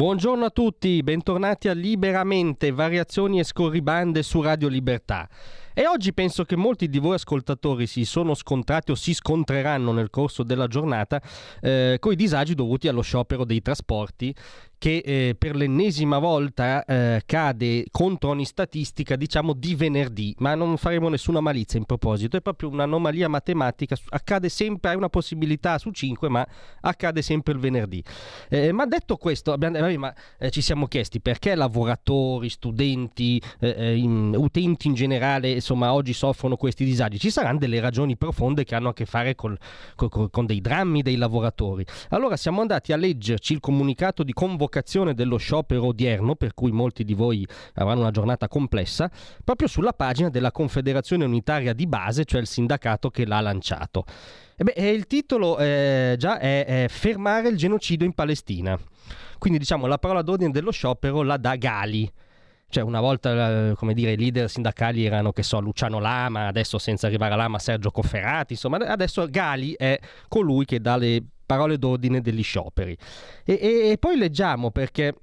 Buongiorno a tutti, bentornati a Liberamente, variazioni e scorribande su Radio Libertà. E oggi penso che molti di voi ascoltatori si sono scontrati o si scontreranno nel corso della giornata eh, con i disagi dovuti allo sciopero dei trasporti che eh, per l'ennesima volta eh, cade contro ogni statistica, diciamo di venerdì, ma non faremo nessuna malizia in proposito, è proprio un'anomalia matematica, accade sempre, hai una possibilità su 5, ma accade sempre il venerdì. Eh, ma detto questo, abbiamo, eh, ma, eh, ci siamo chiesti perché lavoratori, studenti, eh, in, utenti in generale, insomma, oggi soffrono questi disagi. Ci saranno delle ragioni profonde che hanno a che fare col, col, con dei drammi dei lavoratori. Allora siamo andati a leggerci il comunicato di convocazione dello sciopero odierno, per cui molti di voi avranno una giornata complessa, proprio sulla pagina della Confederazione Unitaria di Base, cioè il sindacato che l'ha lanciato. Beh, il titolo eh, già è, è Fermare il genocidio in Palestina. Quindi diciamo la parola d'ordine dello sciopero la dà Gali. Cioè, una volta, eh, come dire, i leader sindacali erano, che so, Luciano Lama, adesso senza arrivare a Lama, Sergio Cofferati, insomma, adesso Gali è colui che dà le parole d'ordine degli scioperi. E, e, e poi leggiamo perché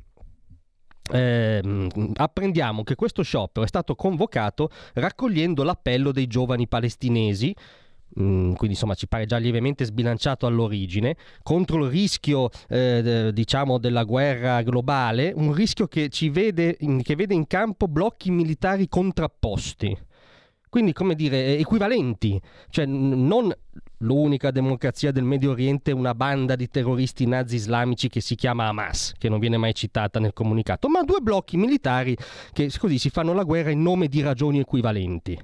eh, apprendiamo che questo sciopero è stato convocato raccogliendo l'appello dei giovani palestinesi mm, quindi insomma ci pare già lievemente sbilanciato all'origine, contro il rischio eh, diciamo della guerra globale, un rischio che, ci vede, che vede in campo blocchi militari contrapposti quindi come dire equivalenti, cioè non l'unica democrazia del Medio Oriente una banda di terroristi nazi islamici che si chiama Hamas, che non viene mai citata nel comunicato, ma due blocchi militari che così si fanno la guerra in nome di ragioni equivalenti.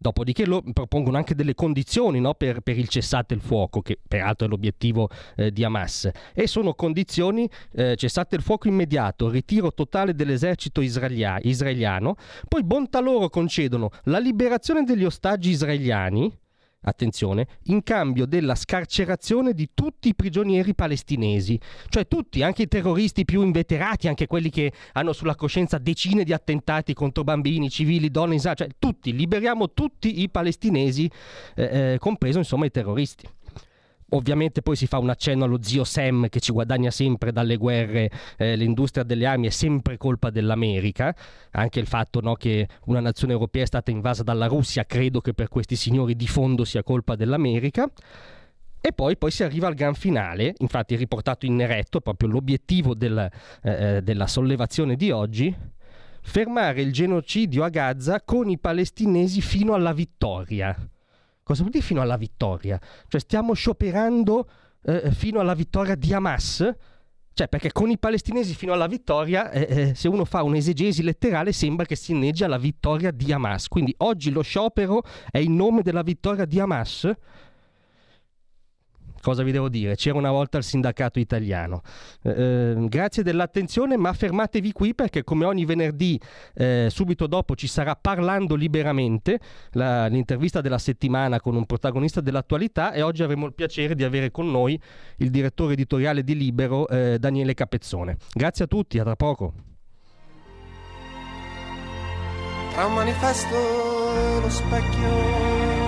Dopodiché lo, propongono anche delle condizioni no, per, per, il cessate il fuoco, che peraltro è l'obiettivo eh, di Hamas. E sono condizioni eh, cessate il fuoco immediato, ritiro totale dell'esercito israelia, israeliano. Poi bontà loro concedono la liberazione degli ostaggi israeliani, attenzione, in cambio della scarcerazione di tutti i prigionieri palestinesi, cioè tutti, anche i terroristi più inveterati, anche quelli che hanno sulla coscienza decine di attentati contro bambini, civili, donne, cioè tutti, liberiamo tutti i palestinesi, eh, eh, compreso insomma i terroristi. Ovviamente poi si fa un accenno allo zio Sam che ci guadagna sempre dalle guerre, eh, l'industria delle armi è sempre colpa dell'America, anche il fatto no, che una nazione europea è stata invasa dalla Russia, credo che per questi signori di fondo sia colpa dell'America. E poi, poi, si arriva al gran finale, infatti riportato in neretto, proprio l'obiettivo del, eh, eh, della sollevazione di oggi, fermare il genocidio a Gaza con i palestinesi fino alla vittoria. Cosa vuol dire fino alla vittoria? Cioè stiamo scioperando eh, fino alla vittoria di Hamas? Cioè, perché con i palestinesi fino alla vittoria, eh, eh, se uno fa un'esegesi letterale, sembra che si inneggia alla vittoria di Hamas. Quindi oggi lo sciopero è in nome della vittoria di Hamas? Cosa vi devo dire? C'era una volta il sindacato italiano. Eh, ehm, grazie dell'attenzione, ma fermatevi qui perché come ogni venerdì eh, subito dopo ci sarà Parlando liberamente, la, l'intervista della settimana con un protagonista dell'attualità e oggi avremo il piacere di avere con noi il direttore editoriale di Libero, eh, Daniele Capezzone. Grazie a tutti, a tra poco. Tra un manifesto e lo specchio